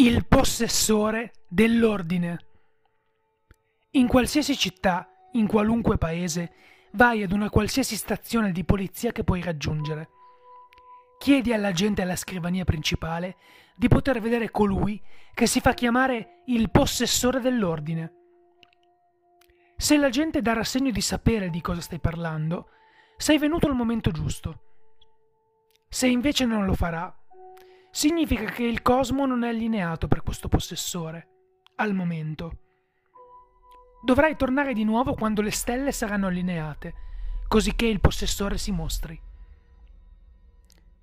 Il possessore dell'ordine. In qualsiasi città, in qualunque paese, vai ad una qualsiasi stazione di polizia che puoi raggiungere. Chiedi alla gente alla scrivania principale di poter vedere colui che si fa chiamare il possessore dell'ordine. Se la gente darà segno di sapere di cosa stai parlando, sei venuto al momento giusto. Se invece non lo farà, significa che il cosmo non è allineato per questo possessore, al momento. Dovrai tornare di nuovo quando le stelle saranno allineate, così che il possessore si mostri.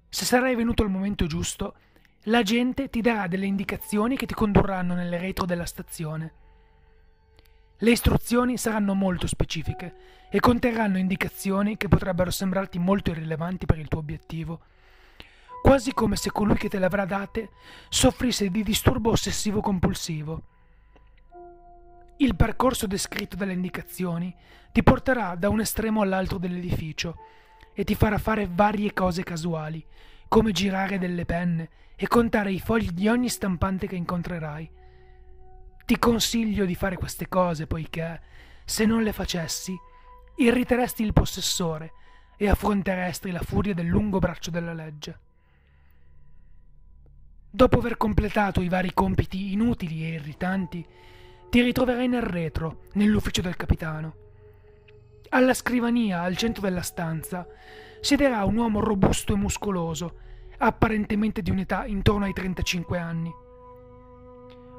Se sarai venuto al momento giusto, la gente ti darà delle indicazioni che ti condurranno nel retro della stazione. Le istruzioni saranno molto specifiche e conterranno indicazioni che potrebbero sembrarti molto irrilevanti per il tuo obiettivo quasi come se colui che te le avrà date soffrisse di disturbo ossessivo compulsivo. Il percorso descritto dalle indicazioni ti porterà da un estremo all'altro dell'edificio e ti farà fare varie cose casuali, come girare delle penne e contare i fogli di ogni stampante che incontrerai. Ti consiglio di fare queste cose poiché, se non le facessi, irriteresti il possessore e affronteresti la furia del lungo braccio della legge. Dopo aver completato i vari compiti inutili e irritanti, ti ritroverai nel retro, nell'ufficio del capitano. Alla scrivania, al centro della stanza, siederà un uomo robusto e muscoloso, apparentemente di un'età intorno ai 35 anni.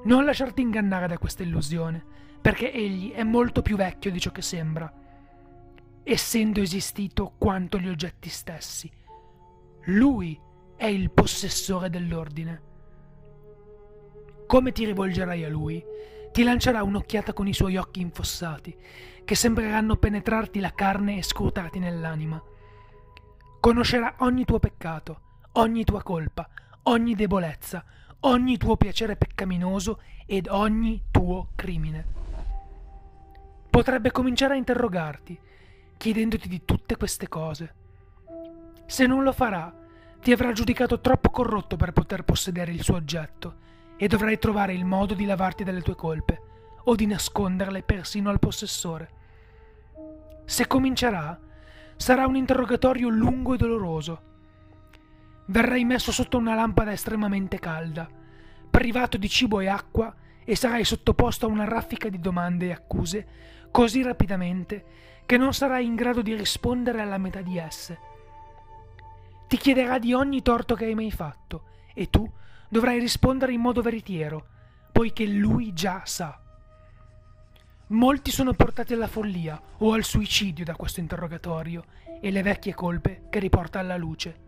Non lasciarti ingannare da questa illusione, perché egli è molto più vecchio di ciò che sembra, essendo esistito quanto gli oggetti stessi. Lui è il possessore dell'ordine. Come ti rivolgerai a lui, ti lancerà un'occhiata con i suoi occhi infossati, che sembreranno penetrarti la carne e scrutarti nell'anima. Conoscerà ogni tuo peccato, ogni tua colpa, ogni debolezza, ogni tuo piacere peccaminoso ed ogni tuo crimine. Potrebbe cominciare a interrogarti, chiedendoti di tutte queste cose. Se non lo farà, ti avrà giudicato troppo corrotto per poter possedere il suo oggetto e dovrai trovare il modo di lavarti dalle tue colpe o di nasconderle persino al possessore. Se comincerà, sarà un interrogatorio lungo e doloroso. Verrai messo sotto una lampada estremamente calda, privato di cibo e acqua e sarai sottoposto a una raffica di domande e accuse così rapidamente che non sarai in grado di rispondere alla metà di esse ti chiederà di ogni torto che hai mai fatto e tu dovrai rispondere in modo veritiero, poiché lui già sa. Molti sono portati alla follia o al suicidio da questo interrogatorio e le vecchie colpe che riporta alla luce.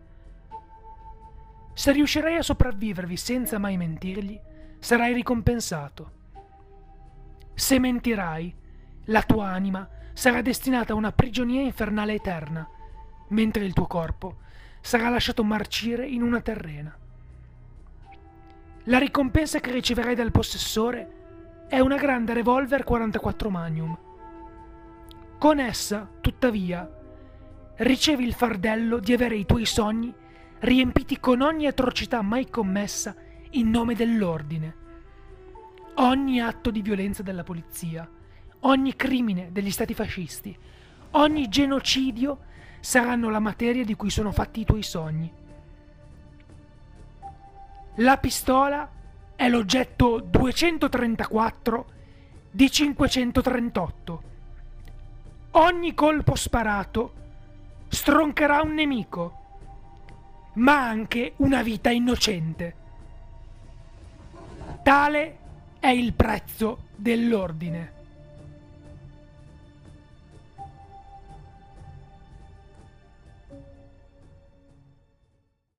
Se riuscirai a sopravvivervi senza mai mentirgli, sarai ricompensato. Se mentirai, la tua anima sarà destinata a una prigionia infernale eterna, mentre il tuo corpo sarà lasciato marcire in una terrena. La ricompensa che riceverai dal possessore è una grande revolver 44 Magnum. Con essa, tuttavia, ricevi il fardello di avere i tuoi sogni riempiti con ogni atrocità mai commessa in nome dell'ordine. Ogni atto di violenza della polizia, ogni crimine degli stati fascisti, ogni genocidio saranno la materia di cui sono fatti i tuoi sogni. La pistola è l'oggetto 234 di 538. Ogni colpo sparato stroncherà un nemico, ma anche una vita innocente. Tale è il prezzo dell'ordine.